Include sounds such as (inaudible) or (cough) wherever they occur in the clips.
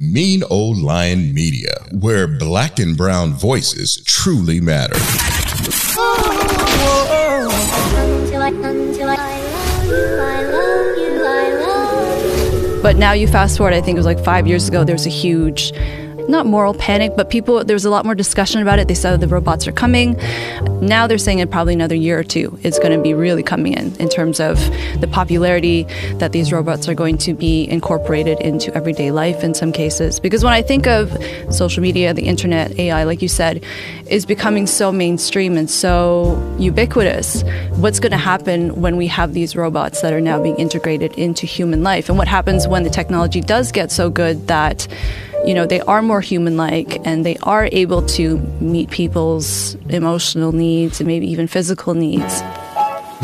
Mean Old Lion Media, where black and brown voices truly matter. But now you fast forward, I think it was like five years ago, there was a huge not moral panic, but people, there was a lot more discussion about it. They said the robots are coming. Now they're saying in probably another year or two, it's going to be really coming in, in terms of the popularity that these robots are going to be incorporated into everyday life in some cases. Because when I think of social media, the internet, AI, like you said, is becoming so mainstream and so ubiquitous, what's going to happen when we have these robots that are now being integrated into human life? And what happens when the technology does get so good that you know, they are more human like and they are able to meet people's emotional needs and maybe even physical needs.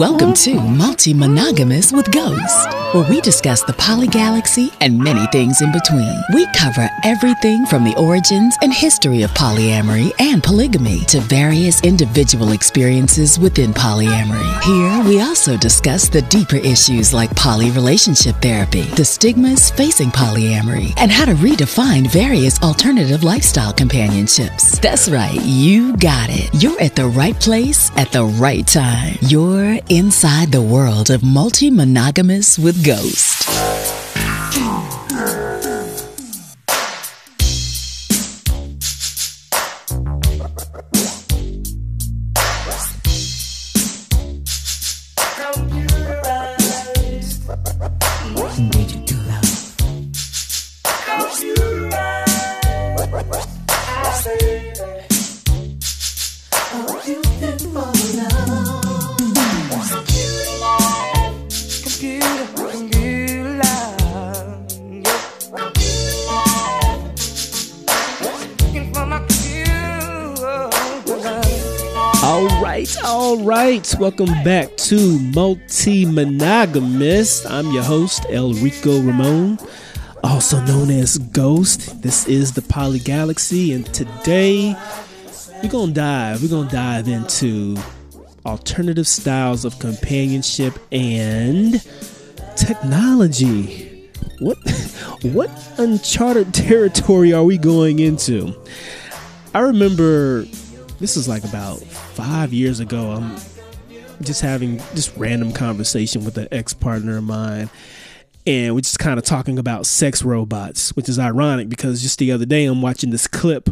Welcome to Multi Monogamous with Ghost, where we discuss the poly galaxy and many things in between. We cover everything from the origins and history of polyamory and polygamy to various individual experiences within polyamory. Here, we also discuss the deeper issues like poly relationship therapy, the stigmas facing polyamory, and how to redefine various alternative lifestyle companionships. That's right, you got it. You're at the right place at the right time. You're inside the world of multi monogamous with Ghost. Right. Welcome back to Multi Monogamous. I'm your host, El Rico Ramon, also known as Ghost. This is the Poly Galaxy, and today we're gonna dive. We're gonna dive into alternative styles of companionship and technology. What (laughs) what uncharted territory are we going into? I remember this is like about five years ago. I'm just having just random conversation with an ex partner of mine, and we're just kind of talking about sex robots, which is ironic because just the other day I'm watching this clip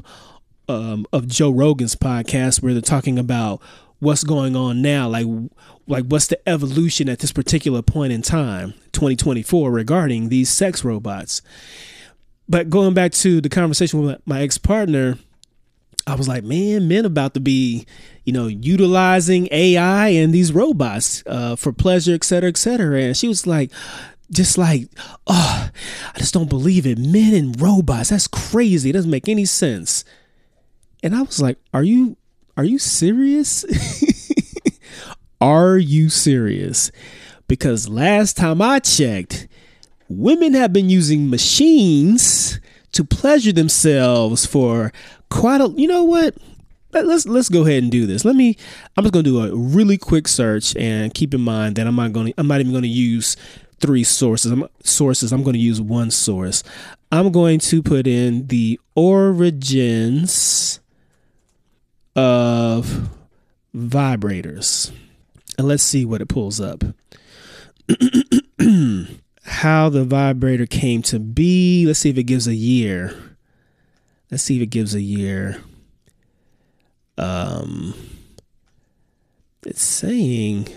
um, of Joe Rogan's podcast where they're talking about what's going on now, like like what's the evolution at this particular point in time, 2024, regarding these sex robots. But going back to the conversation with my ex partner I was like, man, men about to be, you know, utilizing AI and these robots uh, for pleasure, et cetera, et cetera. And she was like, just like, oh, I just don't believe it. Men and robots, that's crazy. It doesn't make any sense. And I was like, are you, are you serious? (laughs) are you serious? Because last time I checked, women have been using machines to pleasure themselves for quite a you know what? Let's let's go ahead and do this. Let me i'm just to do a really quick search and keep in mind that i'm not to i'm not even to use three sources. I'm, sources i'm to use one source. I'm going to put in the origins of vibrators. And let's see what it pulls up. (clears throat) How the vibrator came to be. Let's see if it gives a year Let's see if it gives a year. Um, it's saying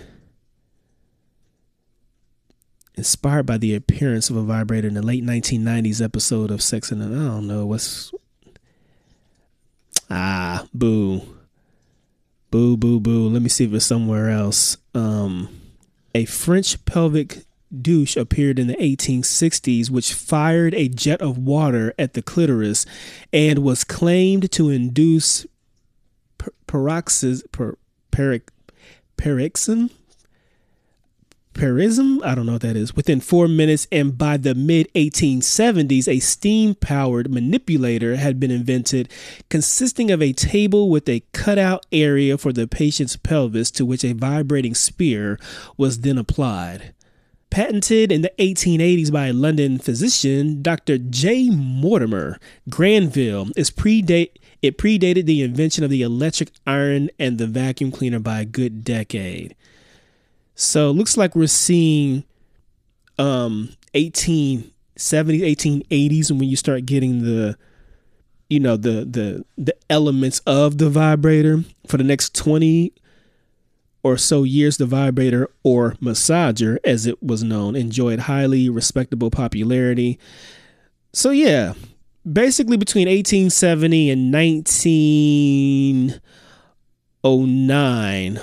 inspired by the appearance of a vibrator in the late 1990s episode of Sex and I don't know what's ah boo boo boo boo. Let me see if it's somewhere else. Um, a French pelvic douche appeared in the 1860s, which fired a jet of water at the clitoris and was claimed to induce paroxysm, Perism, I don't know what that is, within four minutes. And by the mid 1870s, a steam powered manipulator had been invented consisting of a table with a cutout area for the patient's pelvis to which a vibrating spear was then applied. Patented in the 1880s by a London physician, Dr. J. Mortimer Granville, predate, it predated the invention of the electric iron and the vacuum cleaner by a good decade. So it looks like we're seeing um 1870s, 1880s when you start getting the you know the the the elements of the vibrator for the next 20 or so years the vibrator or massager as it was known enjoyed highly respectable popularity so yeah basically between 1870 and 1909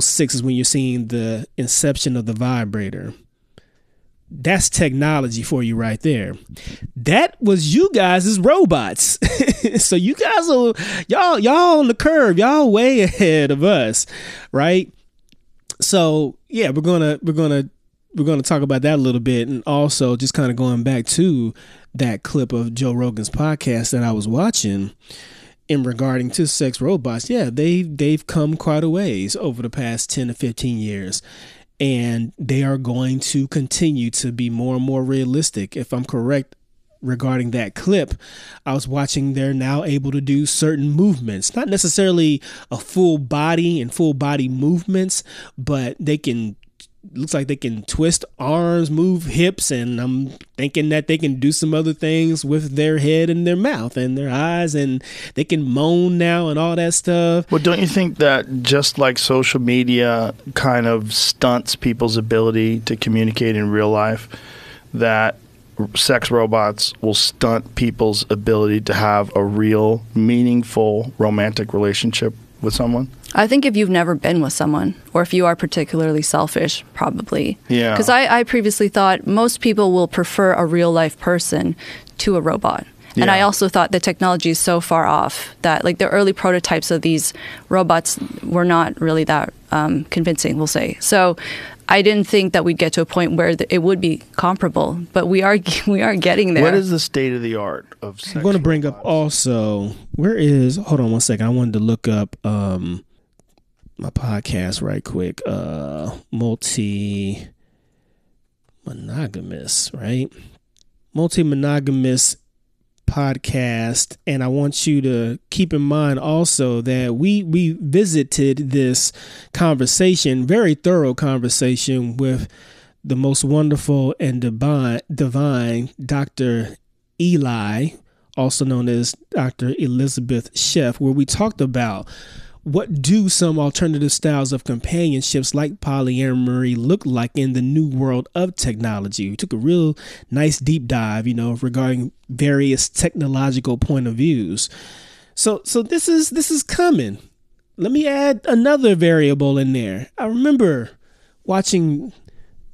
06 is when you're seeing the inception of the vibrator. That's technology for you right there. That was you guys' as robots. (laughs) so you guys are y'all y'all on the curve. Y'all way ahead of us, right? So yeah, we're gonna we're gonna we're gonna talk about that a little bit, and also just kind of going back to that clip of Joe Rogan's podcast that I was watching in regarding to sex robots, yeah, they they've come quite a ways over the past 10 to 15 years. And they are going to continue to be more and more realistic. If I'm correct regarding that clip, I was watching they're now able to do certain movements, not necessarily a full body and full body movements, but they can looks like they can twist arms, move hips, and I'm thinking that they can do some other things with their head and their mouth and their eyes, and they can moan now and all that stuff. Well, don't you think that just like social media kind of stunts people's ability to communicate in real life, that sex robots will stunt people's ability to have a real, meaningful romantic relationship with someone? I think if you've never been with someone, or if you are particularly selfish, probably. Yeah. Because I, I previously thought most people will prefer a real life person to a robot. And I also thought the technology is so far off that, like, the early prototypes of these robots were not really that um, convincing, we'll say. So I didn't think that we'd get to a point where th- it would be comparable, but we are (laughs) we are getting there. What is the state of the art of sex I'm going to bring up also where is hold on one second. I wanted to look up um my podcast right quick. Uh multi monogamous, right? Multi monogamous podcast and I want you to keep in mind also that we we visited this conversation, very thorough conversation with the most wonderful and divine divine Dr. Eli, also known as Dr. Elizabeth Sheff, where we talked about what do some alternative styles of companionships like polyamory look like in the new world of technology. We took a real nice deep dive, you know, regarding various technological point of views. So so this is this is coming. Let me add another variable in there. I remember watching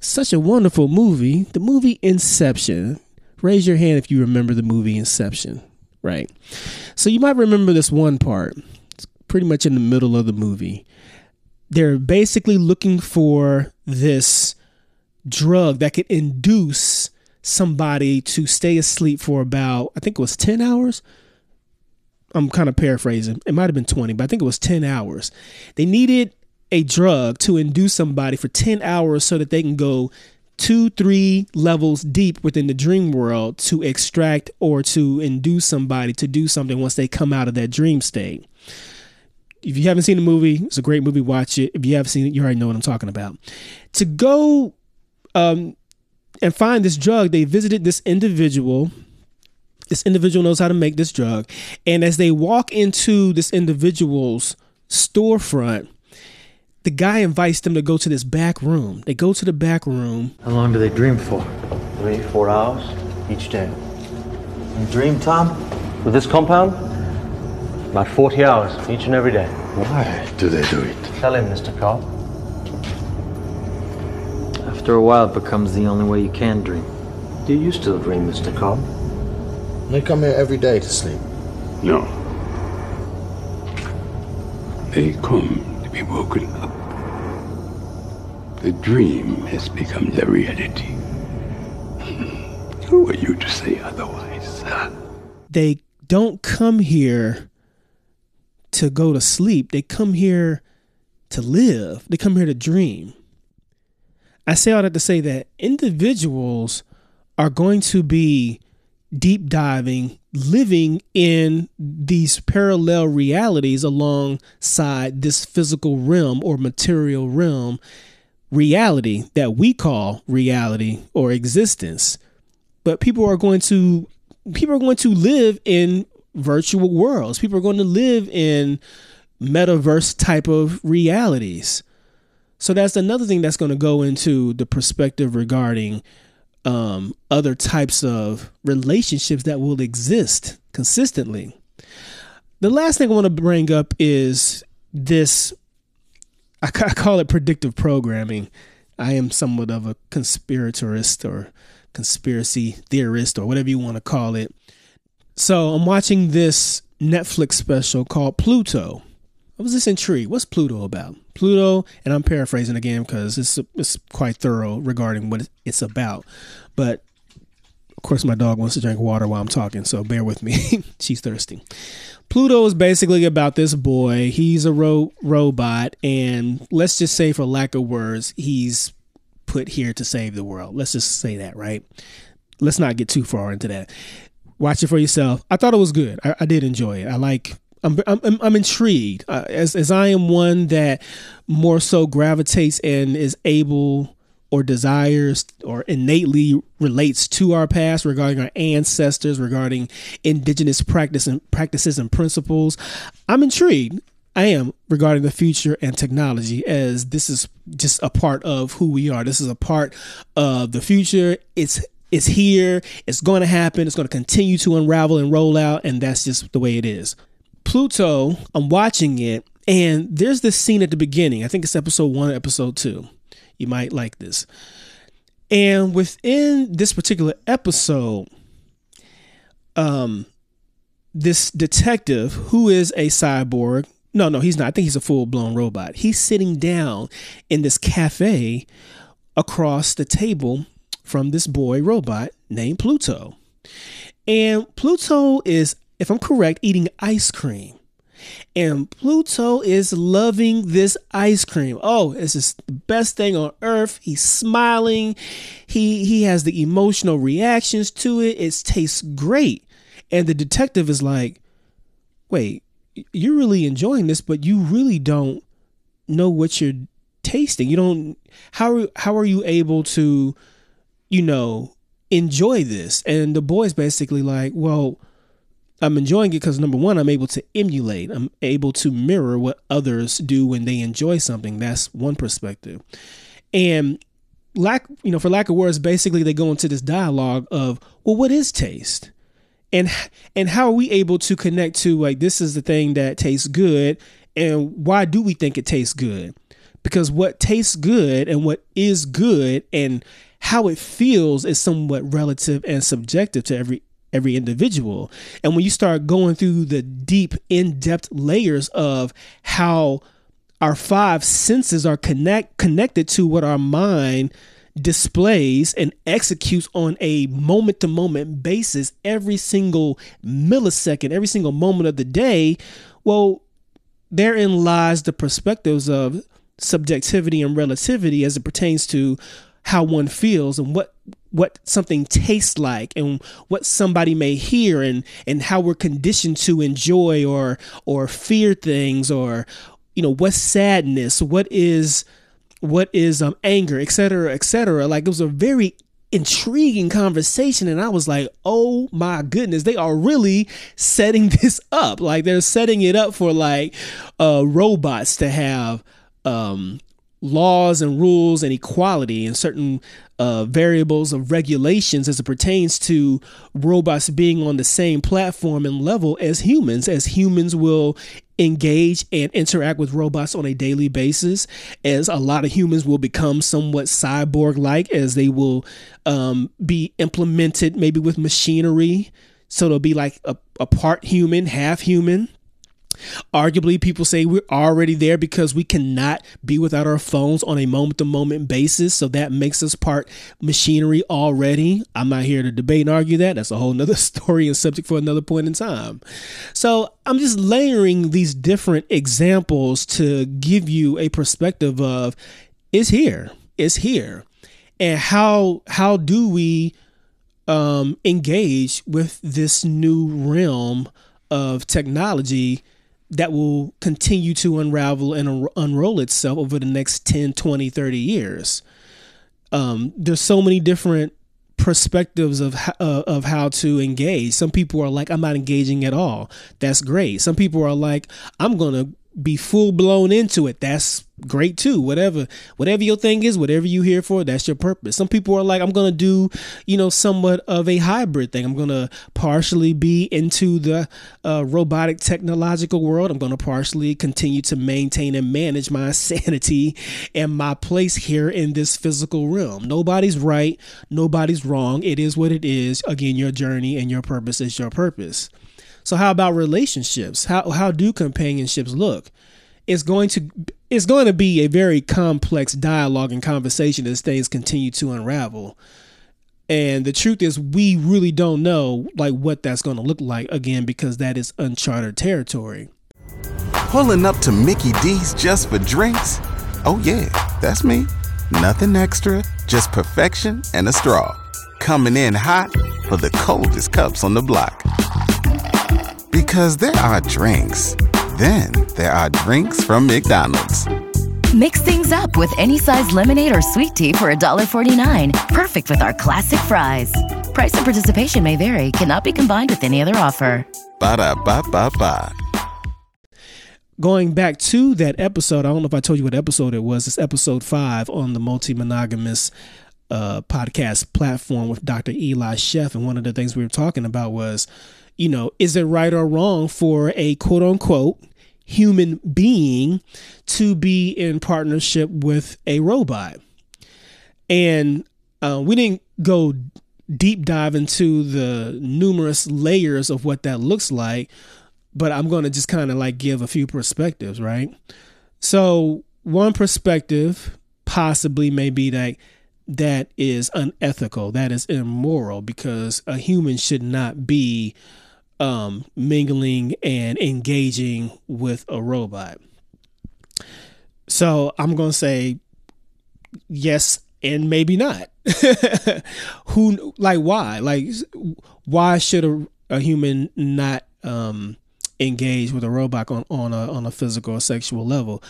such a wonderful movie, the movie Inception. Raise your hand if you remember the movie Inception, right? So you might remember this one part. Pretty much in the middle of the movie. They're basically looking for this drug that could induce somebody to stay asleep for about, I think it was 10 hours. I'm kind of paraphrasing. It might have been 20, but I think it was 10 hours. They needed a drug to induce somebody for 10 hours so that they can go two, three levels deep within the dream world to extract or to induce somebody to do something once they come out of that dream state. If you haven't seen the movie, it's a great movie. Watch it. If you haven't seen it, you already know what I'm talking about. To go um, and find this drug, they visited this individual this individual knows how to make this drug. And as they walk into this individual's storefront, the guy invites them to go to this back room. They go to the back room. How long do they dream for? Three, four hours each day. You dream, Tom? With this compound? About 40 hours each and every day. Why do they do it? Tell him, Mr. Cobb. After a while, it becomes the only way you can dream. Do you still dream, Mr. Cobb? They come here every day to sleep. No. They come to be woken up. The dream has become the reality. (laughs) Who are you to say otherwise? Huh? They don't come here to go to sleep. They come here to live. They come here to dream. I say all that to say that individuals are going to be deep diving, living in these parallel realities alongside this physical realm or material realm reality that we call reality or existence. But people are going to people are going to live in virtual worlds. People are going to live in metaverse type of realities. So that's another thing that's going to go into the perspective regarding um, other types of relationships that will exist consistently. The last thing I want to bring up is this I call it predictive programming. I am somewhat of a conspiratorist or conspiracy theorist or whatever you want to call it. So I'm watching this Netflix special called Pluto. I was just intrigued. What's Pluto about? Pluto, and I'm paraphrasing again because it's it's quite thorough regarding what it's about. But of course, my dog wants to drink water while I'm talking, so bear with me. (laughs) She's thirsty. Pluto is basically about this boy. He's a ro- robot, and let's just say, for lack of words, he's put here to save the world. Let's just say that, right? Let's not get too far into that. Watch it for yourself. I thought it was good. I, I did enjoy it. I like I'm I'm, I'm intrigued uh, as as I am one that more so gravitates and is able or desires or innately relates to our past regarding our ancestors regarding indigenous practice and practices and principles. I'm intrigued. I am regarding the future and technology as this is just a part of who we are. This is a part of the future. It's it's here. It's going to happen. It's going to continue to unravel and roll out, and that's just the way it is. Pluto, I'm watching it, and there's this scene at the beginning. I think it's episode one, episode two. You might like this. And within this particular episode, um, this detective who is a cyborg, no, no, he's not. I think he's a full blown robot. He's sitting down in this cafe across the table from this boy robot named Pluto. And Pluto is if I'm correct, eating ice cream. And Pluto is loving this ice cream. Oh, it's just the best thing on earth. He's smiling. He he has the emotional reactions to it. It tastes great. And the detective is like, "Wait, you're really enjoying this, but you really don't know what you're tasting. You don't how how are you able to, you know, enjoy this?" And the boy's basically like, "Well, I'm enjoying it because number one, I'm able to emulate. I'm able to mirror what others do when they enjoy something. That's one perspective. And lack, you know, for lack of words, basically they go into this dialogue of, well, what is taste? And and how are we able to connect to like this is the thing that tastes good and why do we think it tastes good? Because what tastes good and what is good and how it feels is somewhat relative and subjective to every every individual. And when you start going through the deep, in depth layers of how our five senses are connect connected to what our mind displays and executes on a moment to moment basis every single millisecond, every single moment of the day, well, therein lies the perspectives of subjectivity and relativity as it pertains to how one feels and what what something tastes like and what somebody may hear and and how we're conditioned to enjoy or or fear things or you know what's sadness what is what is um anger etc etc like it was a very intriguing conversation and I was like, "Oh my goodness, they are really setting (laughs) this up. Like they're setting it up for like uh robots to have um laws and rules and equality and certain uh, variables of regulations as it pertains to robots being on the same platform and level as humans, as humans will engage and interact with robots on a daily basis, as a lot of humans will become somewhat cyborg like, as they will um, be implemented maybe with machinery. So they'll be like a, a part human, half human. Arguably, people say we're already there because we cannot be without our phones on a moment to moment basis. So that makes us part machinery already. I'm not here to debate and argue that. That's a whole nother (laughs) story and subject for another point in time. So I'm just layering these different examples to give you a perspective of it's here. It's here. And how how do we um, engage with this new realm of technology that will continue to unravel and unroll itself over the next 10, 20, 30 years. Um, there's so many different perspectives of uh, of how to engage. Some people are like, I'm not engaging at all. That's great. Some people are like, I'm gonna be full blown into it. That's great too. Whatever, whatever your thing is, whatever you here for, that's your purpose. Some people are like, I'm gonna do, you know, somewhat of a hybrid thing. I'm gonna partially be into the uh, robotic technological world. I'm gonna partially continue to maintain and manage my (laughs) sanity and my place here in this physical realm. Nobody's right, nobody's wrong. It is what it is. Again, your journey and your purpose is your purpose. So how about relationships? How how do companionships look? It's going to it's going to be a very complex dialogue and conversation as things continue to unravel. And the truth is we really don't know like what that's going to look like again because that is uncharted territory. Pulling up to Mickey D's just for drinks? Oh yeah, that's me. Nothing extra, just perfection and a straw. Coming in hot for the coldest cups on the block. Because there are drinks. Then there are drinks from McDonald's. Mix things up with any size lemonade or sweet tea for $1.49. Perfect with our classic fries. Price and participation may vary, cannot be combined with any other offer. Ba da ba ba ba. Going back to that episode, I don't know if I told you what episode it was. It's episode five on the multi monogamous uh, podcast platform with Dr. Eli Sheff. And one of the things we were talking about was you know, is it right or wrong for a quote unquote human being to be in partnership with a robot? And uh, we didn't go deep dive into the numerous layers of what that looks like, but I'm going to just kind of like give a few perspectives, right? So, one perspective possibly may be that that is unethical, that is immoral, because a human should not be um, mingling and engaging with a robot. So I'm going to say yes and maybe not. (laughs) Who like why? Like why should a, a human not um, engage with a robot on on a on a physical or sexual level?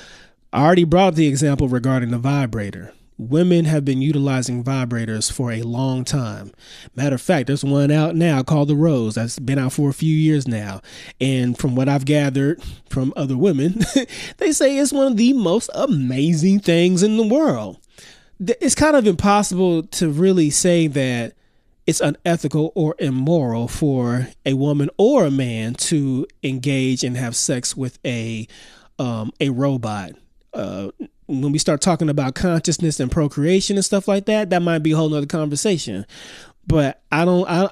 I already brought the example regarding the vibrator women have been utilizing vibrators for a long time. Matter of fact, there's one out now called the Rose that's been out for a few years now. And from what I've gathered from other women, (laughs) they say it's one of the most amazing things in the world. It's kind of impossible to really say that it's unethical or immoral for a woman or a man to engage and have sex with a um, a robot. Uh, when we start talking about consciousness and procreation and stuff like that, that might be a whole nother conversation. But I don't, I,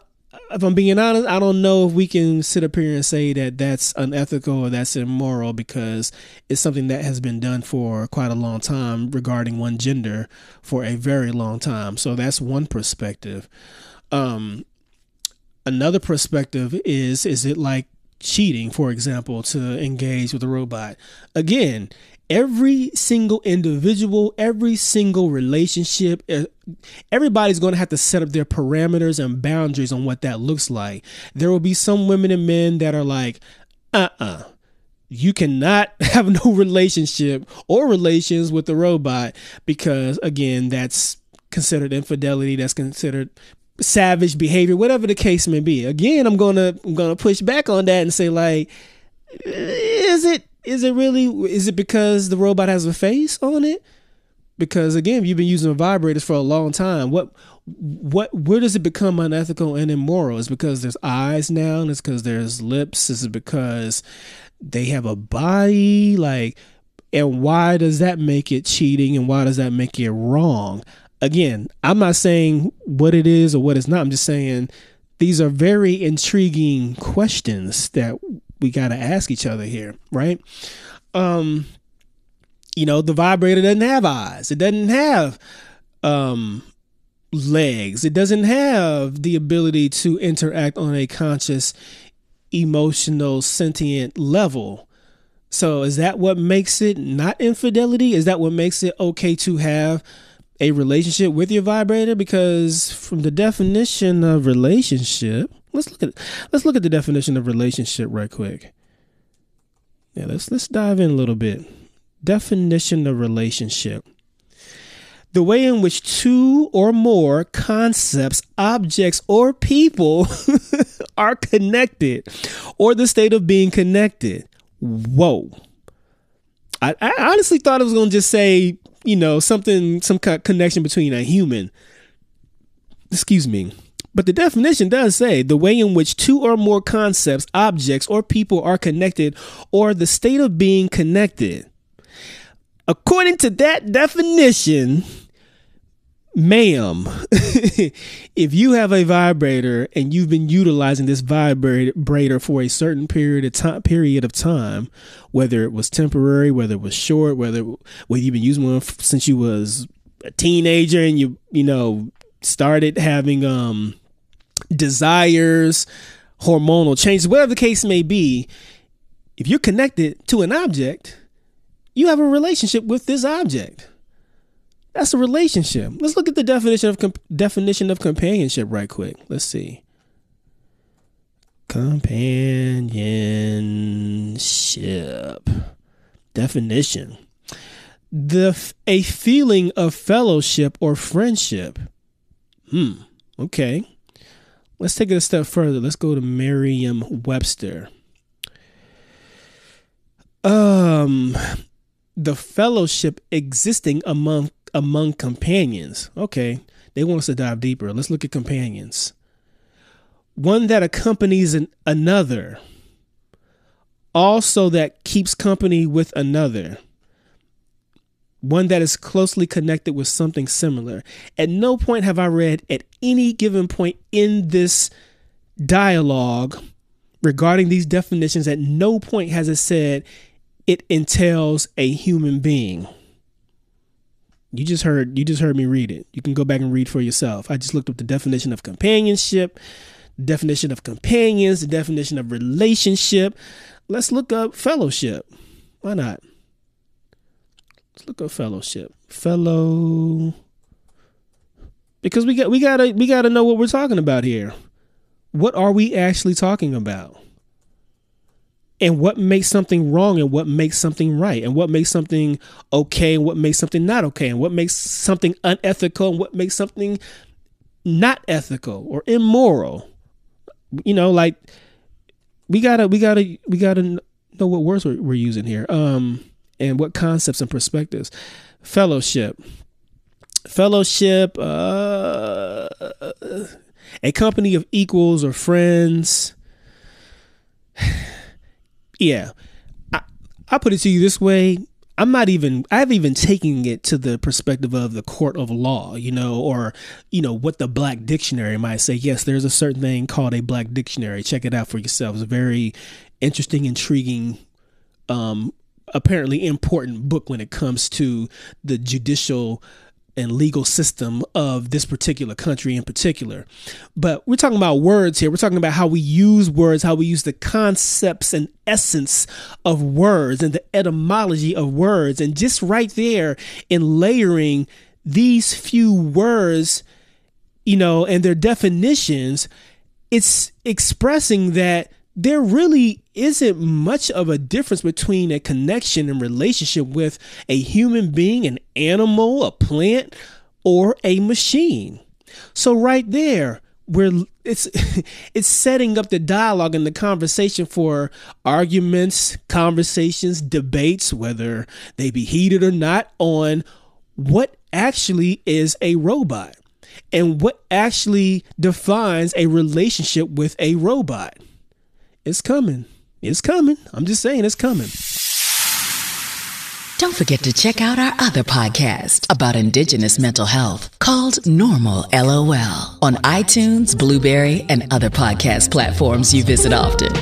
if I'm being honest, I don't know if we can sit up here and say that that's unethical or that's immoral because it's something that has been done for quite a long time regarding one gender for a very long time. So that's one perspective. Um, another perspective is is it like cheating, for example, to engage with a robot? Again, every single individual, every single relationship, everybody's going to have to set up their parameters and boundaries on what that looks like. There will be some women and men that are like, uh uh-uh. uh you cannot (laughs) have no relationship or relations with the robot because, again, that's considered infidelity, that's considered savage behavior, whatever the case may be. Again, I'm gonna I'm gonna push back on that and say like, is it is it really? Is it because the robot has a face on it? because again, you've been using vibrators for a long time. What what where does it become unethical and immoral? Is because there's eyes now, it's because there's lips. Is it because they have a body? Like, and why does that make it cheating? And why does that make it wrong? Again, I'm not saying what it is or what it's not. I'm just saying these are very intriguing questions that we got to ask each other here, right? Um, you know, the vibrator doesn't have eyes. It doesn't have um legs. It doesn't have the ability to interact on a conscious, emotional, sentient level. So, is that what makes it not infidelity? Is that what makes it okay to have a relationship with your vibrator? Because from the definition of relationship, let's look at let's look at the definition of relationship right quick. Yeah, let's let's dive in a little bit. Definition of relationship the way in which two or more concepts, objects, or people (laughs) are connected, or the state of being connected. Whoa. I, I honestly thought it was going to just say, you know, something, some kind of connection between a human. Excuse me. But the definition does say the way in which two or more concepts, objects, or people are connected, or the state of being connected. According to that definition, ma'am, (laughs) if you have a vibrator and you've been utilizing this vibrator for a certain period of time, period of time, whether it was temporary, whether it was short, whether whether you've been using one since you was a teenager and you you know started having um desires, hormonal changes, whatever the case may be, if you're connected to an object, you have a relationship with this object. That's a relationship. Let's look at the definition of comp- definition of companionship right quick. Let's see. Companionship definition: the a feeling of fellowship or friendship. Hmm. Okay. Let's take it a step further. Let's go to Merriam-Webster. Um, the fellowship existing among among companions. Okay, they want us to dive deeper. Let's look at companions. One that accompanies an, another, also that keeps company with another. One that is closely connected with something similar. At no point have I read at any given point in this dialogue regarding these definitions, at no point has it said it entails a human being. You just heard you just heard me read it. You can go back and read for yourself. I just looked up the definition of companionship, the definition of companions, the definition of relationship. Let's look up fellowship. Why not? Let's look up fellowship. Fellow because we got we got to we got to know what we're talking about here. What are we actually talking about? and what makes something wrong and what makes something right and what makes something okay and what makes something not okay and what makes something unethical and what makes something not ethical or immoral you know like we gotta we gotta we gotta know what words we're, we're using here um and what concepts and perspectives fellowship fellowship uh a company of equals or friends (sighs) yeah, I, I put it to you this way. I'm not even I've even taken it to the perspective of the court of law, you know, or you know what the black dictionary might say. Yes, there's a certain thing called a black dictionary. Check it out for yourself. It's a very interesting, intriguing, um, apparently important book when it comes to the judicial and legal system of this particular country in particular. But we're talking about words here. We're talking about how we use words, how we use the concepts and essence of words and the etymology of words. And just right there in layering these few words, you know, and their definitions, it's expressing that there really isn't much of a difference between a connection and relationship with a human being, an animal, a plant, or a machine. So right there, where it's (laughs) it's setting up the dialogue and the conversation for arguments, conversations, debates, whether they be heated or not, on what actually is a robot and what actually defines a relationship with a robot. It's coming. It's coming. I'm just saying it's coming. Don't forget to check out our other podcast about indigenous mental health called Normal LOL on iTunes, Blubrry, and other podcast platforms you visit often.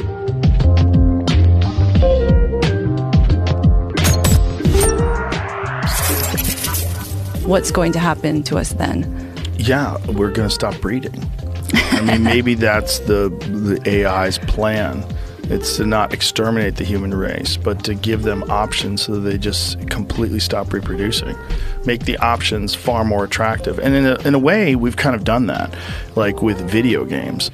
What's going to happen to us then? Yeah, we're going to stop breeding. I mean, (laughs) maybe that's the the AI's plan. It's to not exterminate the human race, but to give them options so that they just completely stop reproducing. Make the options far more attractive. And in a, in a way, we've kind of done that, like with video games.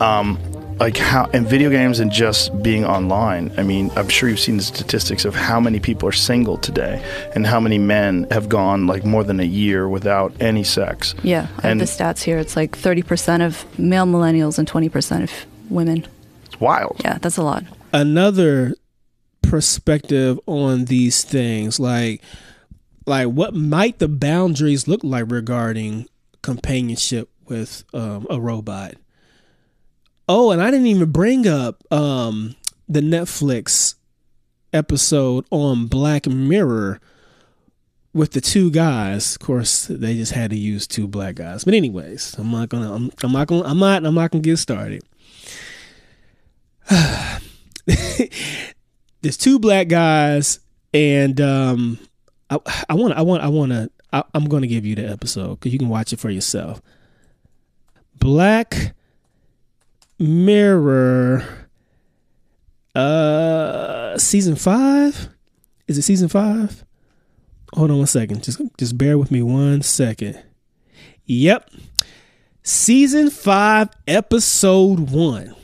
Um, like how and video games and just being online. I mean, I'm sure you've seen the statistics of how many people are single today and how many men have gone like more than a year without any sex. Yeah, And- the stats here. It's like 30% of male millennials and 20% of women. It's wild. Yeah, that's a lot. Another perspective on these things, like like what might the boundaries look like regarding companionship with um, a robot? Oh, and I didn't even bring up um, the Netflix episode on Black Mirror with the two guys. Of course, they just had to use two black guys. But anyways, I'm not gonna. I'm, I'm not gonna. I'm not. I'm not gonna get started. (laughs) There's two black guys, and um, I I want I want I want to. I'm going to give you the episode because you can watch it for yourself. Black Mirror, uh, season five. Is it season five? Hold on one second. Just just bear with me one second. Yep. Season 5, episode 1.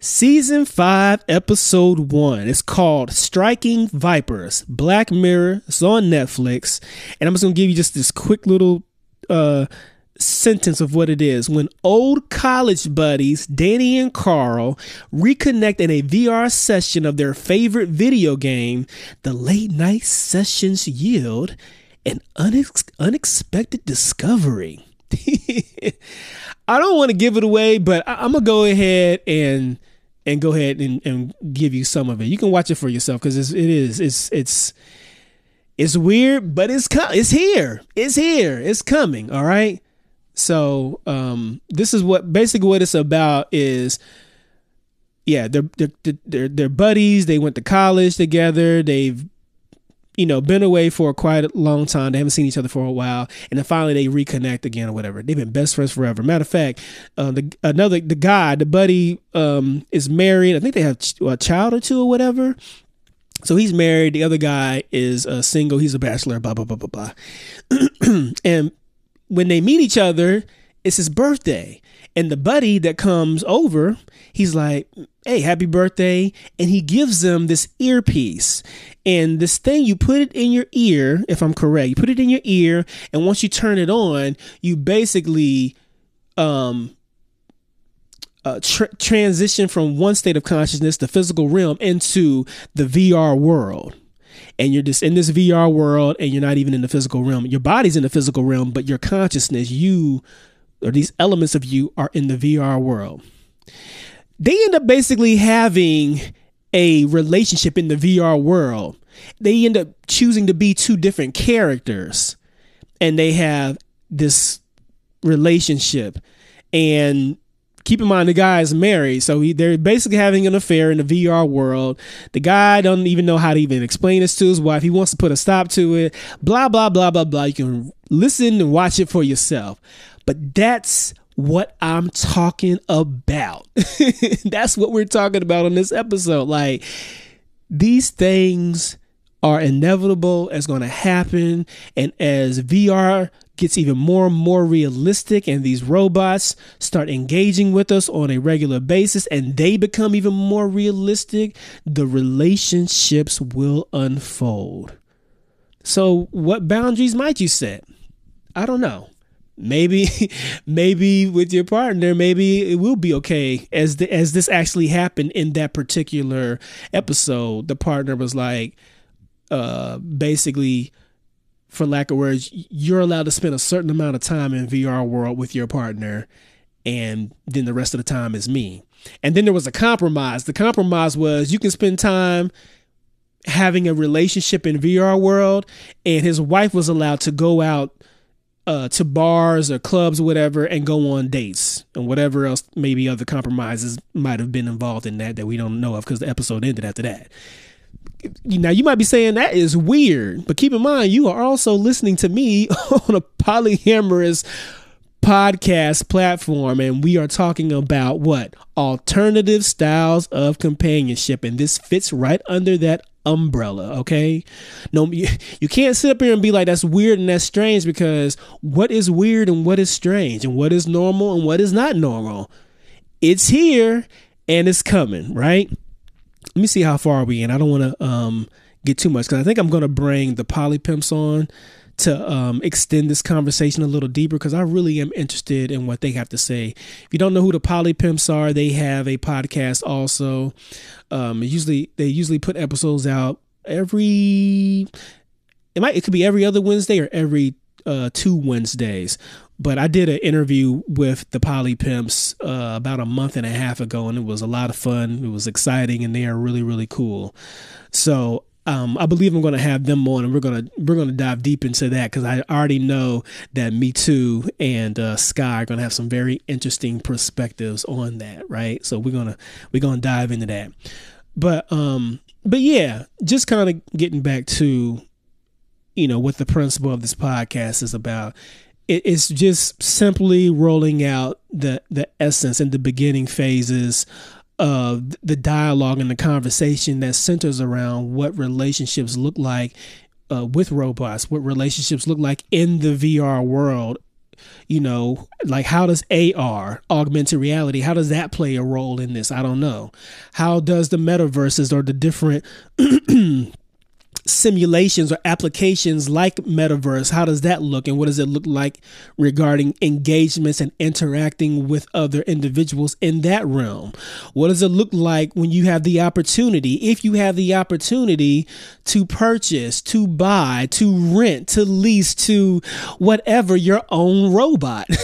Season 5, episode 1. It's called Striking Vipers. Black Mirror. It's on Netflix. And I'm just going to give you just this quick little uh sentence of what it is. When old college buddies, Danny and Karl, reconnect in a VR session of their favorite video game, the late night sessions yield an unex- unexpected discovery. (laughs) I don't want to give it away, but I- I'm gonna go ahead and and go ahead and, and give you some of it. You can watch it for yourself because it's, it is it's it's it's weird, but it's co- it's here. It's here. It's coming. All right. So um, this is what basically what it's about is yeah they're, they're they're they're buddies. They went to college together. They've you know been away for quite a long time. They haven't seen each other for a while, and then finally they reconnect again or whatever. They've been best friends forever. Matter of fact, uh, the another the guy the buddy um, is married. I think they have a child or two or whatever. So he's married. The other guy is uh, single. He's a bachelor. Blah blah blah blah blah. (clears throat) and when they meet each other, it's his birthday. And the buddy that comes over, he's like, Hey, happy birthday. And he gives them this earpiece. And this thing, you put it in your ear, if I'm correct, you put it in your ear. And once you turn it on, you basically um, uh, tr- transition from one state of consciousness, the physical realm, into the VR world and you're just in this VR world and you're not even in the physical realm. Your body's in the physical realm, but your consciousness, you or these elements of you are in the VR world. They end up basically having a relationship in the VR world. They end up choosing to be two different characters and they have this relationship. And keep in mind the guy is married so he, they're basically having an affair in the vr world. The guy doesn't even know how to even explain this to his wife. He wants to put a stop to it. Blah blah blah blah blah. You can listen and watch it for yourself. But that's what i'm talking about. (laughs) That's what we're talking about on this episode. Like these things are inevitable it's going to happen and as vr gets even more and more realistic and these robots start engaging with us on a regular basis and they become even more realistic the relationships will unfold. So what boundaries might you set? I don't know maybe (laughs) maybe with your partner maybe it will be okay as the, as this actually happened in that particular episode the partner was like uh basically for lack of words, you're allowed to spend a certain amount of time in VR world with your partner, and then the rest of the time is me. And then there was a compromise. The compromise was you can spend time having a relationship in VR world, and his wife was allowed to go out uh, to bars or clubs or whatever and go on dates and whatever else maybe other compromises might have been involved in that that we don't know of because the episode ended after that. Now you might be saying that is weird, but keep in mind you are also listening to me (laughs) on a polyamorous podcast platform and we are talking about what alternative styles of companionship and this fits right under that umbrella okay? No you, can't sit up here and be like that's weird and that's strange because what is weird and what is strange and what is normal and what is not normal? It's here and it's coming right? Let me see how far we in. I don't want to um get too much because i think i'm going to bring the poly pimps on to um, extend this conversation a little deeper because I really am interested in what they have to say. If you don't know who the Poly Pimps are, they have a podcast also. Um, usually they usually put episodes out every it might it could be every other Wednesday or every uh, two Wednesdays. But I did an interview with the Poly Pimps uh, about a month and a half ago, and it was a lot of fun. It was exciting, and they are really, really cool. So um, I believe I'm going to have them on, and we're gonna we're gonna dive deep into that because I already know that Me Too and uh, Sky are going to have some very interesting perspectives on that, right? So we're gonna we're gonna dive into that, but um, but yeah, just kind of getting back to you know what the principle of this podcast is about it's just simply rolling out the the essence and the beginning phases of the dialogue and the conversation that centers around what relationships look like uh, with robots, what relationships look like in the VR world. You know, like how does AR, augmented reality, how does that play a role in this? I don't know. How does the metaverses or the different (clears throat) simulations or applications like metaverse? How does that look and what does it look like regarding engagements and interacting with other individuals in that realm? What does it look like when you have the opportunity if you have the opportunity to purchase to buy to rent to lease to whatever your own robot? (laughs)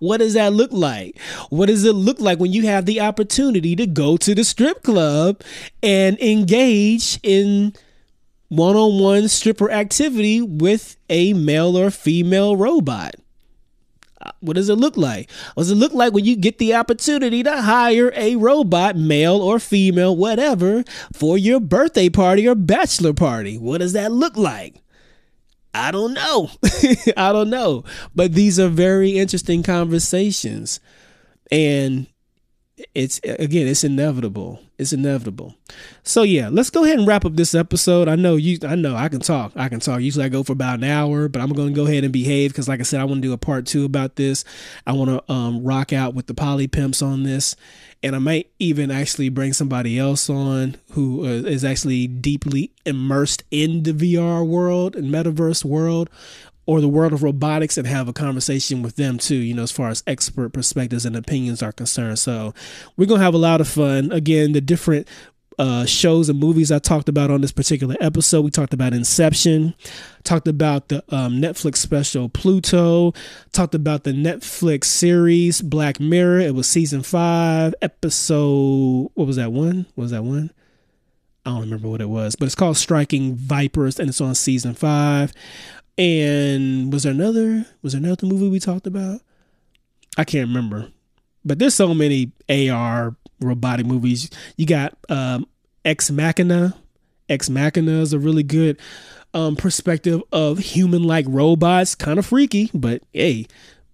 What does that look like? What does it look like when you have the opportunity to go to the strip club and engage in one on one stripper activity with a male or female robot. Uh, what does it look like? What does it look like when you get the opportunity to hire a robot, male or female, whatever, for your birthday party or bachelor party? What does that look like? I don't know. (laughs) I don't know. But these are very interesting conversations. And it's again it's inevitable. It's inevitable. So yeah let's go ahead and wrap up this episode. I know you i know i can talk. I can talk. Usually i go for about an hour but i'm to go ahead and behave because like i said i want to do a part two about this. I want to um, rock out with the poly pimps on this. And i might even actually bring somebody else on who uh, actually deeply immersed in the vr world and metaverse world or the world of robotics and have a conversation with them too, you know, as far as expert perspectives and opinions are concerned. So we're going to have a lot of fun. Again, the different uh, shows and movies I talked about on this particular episode. We talked about Inception, talked about the um, Netflix special Pluto, talked about the Netflix series Black Mirror. It was season five, episode, what was that one? What was that one? I don't remember what it was, but it's called Striking Vipers and it's on season five. And was there another was there another movie we talked about? I can't remember. But there's so many AR robotic movies. You got um, Ex Machina. Ex Machina is a really good um, perspective of human-like robots. Kind of freaky, but hey,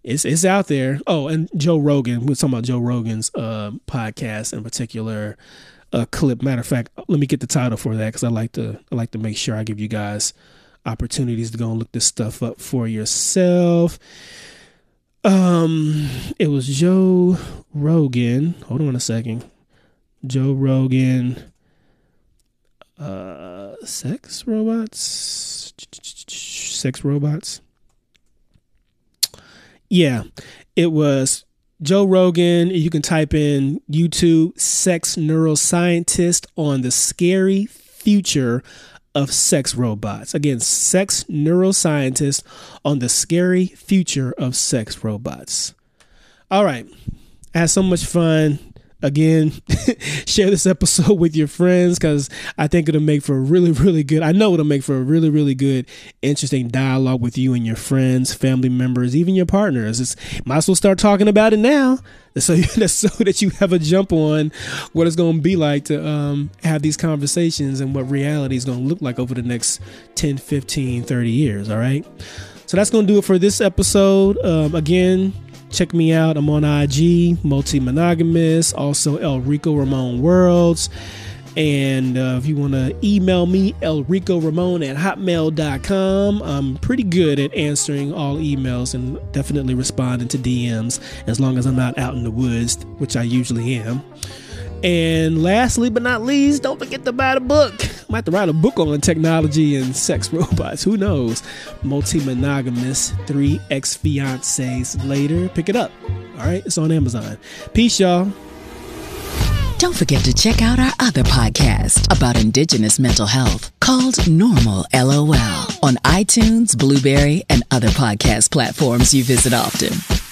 it's it's out there. Oh, and Joe Rogan. We're talking about Joe Rogan's uh, podcast in particular. A clip. Matter of fact, let me get the title for that because I like to I like to make sure I give you guys opportunities to go and look this stuff up for yourself. Um, it was Joe Rogan. Hold on a second. Joe Rogan. Uh, sex robots. Sex robots. Yeah, it was Joe Rogan. You can type in YouTube sex neuroscientist on the scary future of sex robots. Again, sex neuroscientist on the scary future of sex robots. All right. I had so much fun again (laughs) share this episode with your friends because i think it'll make for a really really good i know it'll make for a really really good interesting dialogue with you and your friends family members even your partners. It's might as well start talking about it now. So, (laughs) so that you have a jump on what it's going to be like to um, have these conversations and what reality is going to look like over the next 10 15 30 years all right? So that's going to do it for this episode. Um, again Check me out. I'm on IG, multi monogamous, also El Rico Ramon Worlds. And uh, if you want to email me, elricoramon at hotmail.com. I'm pretty good at answering all emails and definitely responding to DMs as long as I'm not out in the woods, which I usually am. And lastly but not least, don't forget to buy the book. I (laughs) might have to write a book on technology and sex (laughs) robots. Who knows? Multi monogamous, three ex fiancés later. Pick it up. All right, it's on Amazon. Peace, y'all. Don't forget to check out our other podcast about Indigenous mental health called Normal LOL on iTunes, Blubrry, and other podcast platforms you visit often.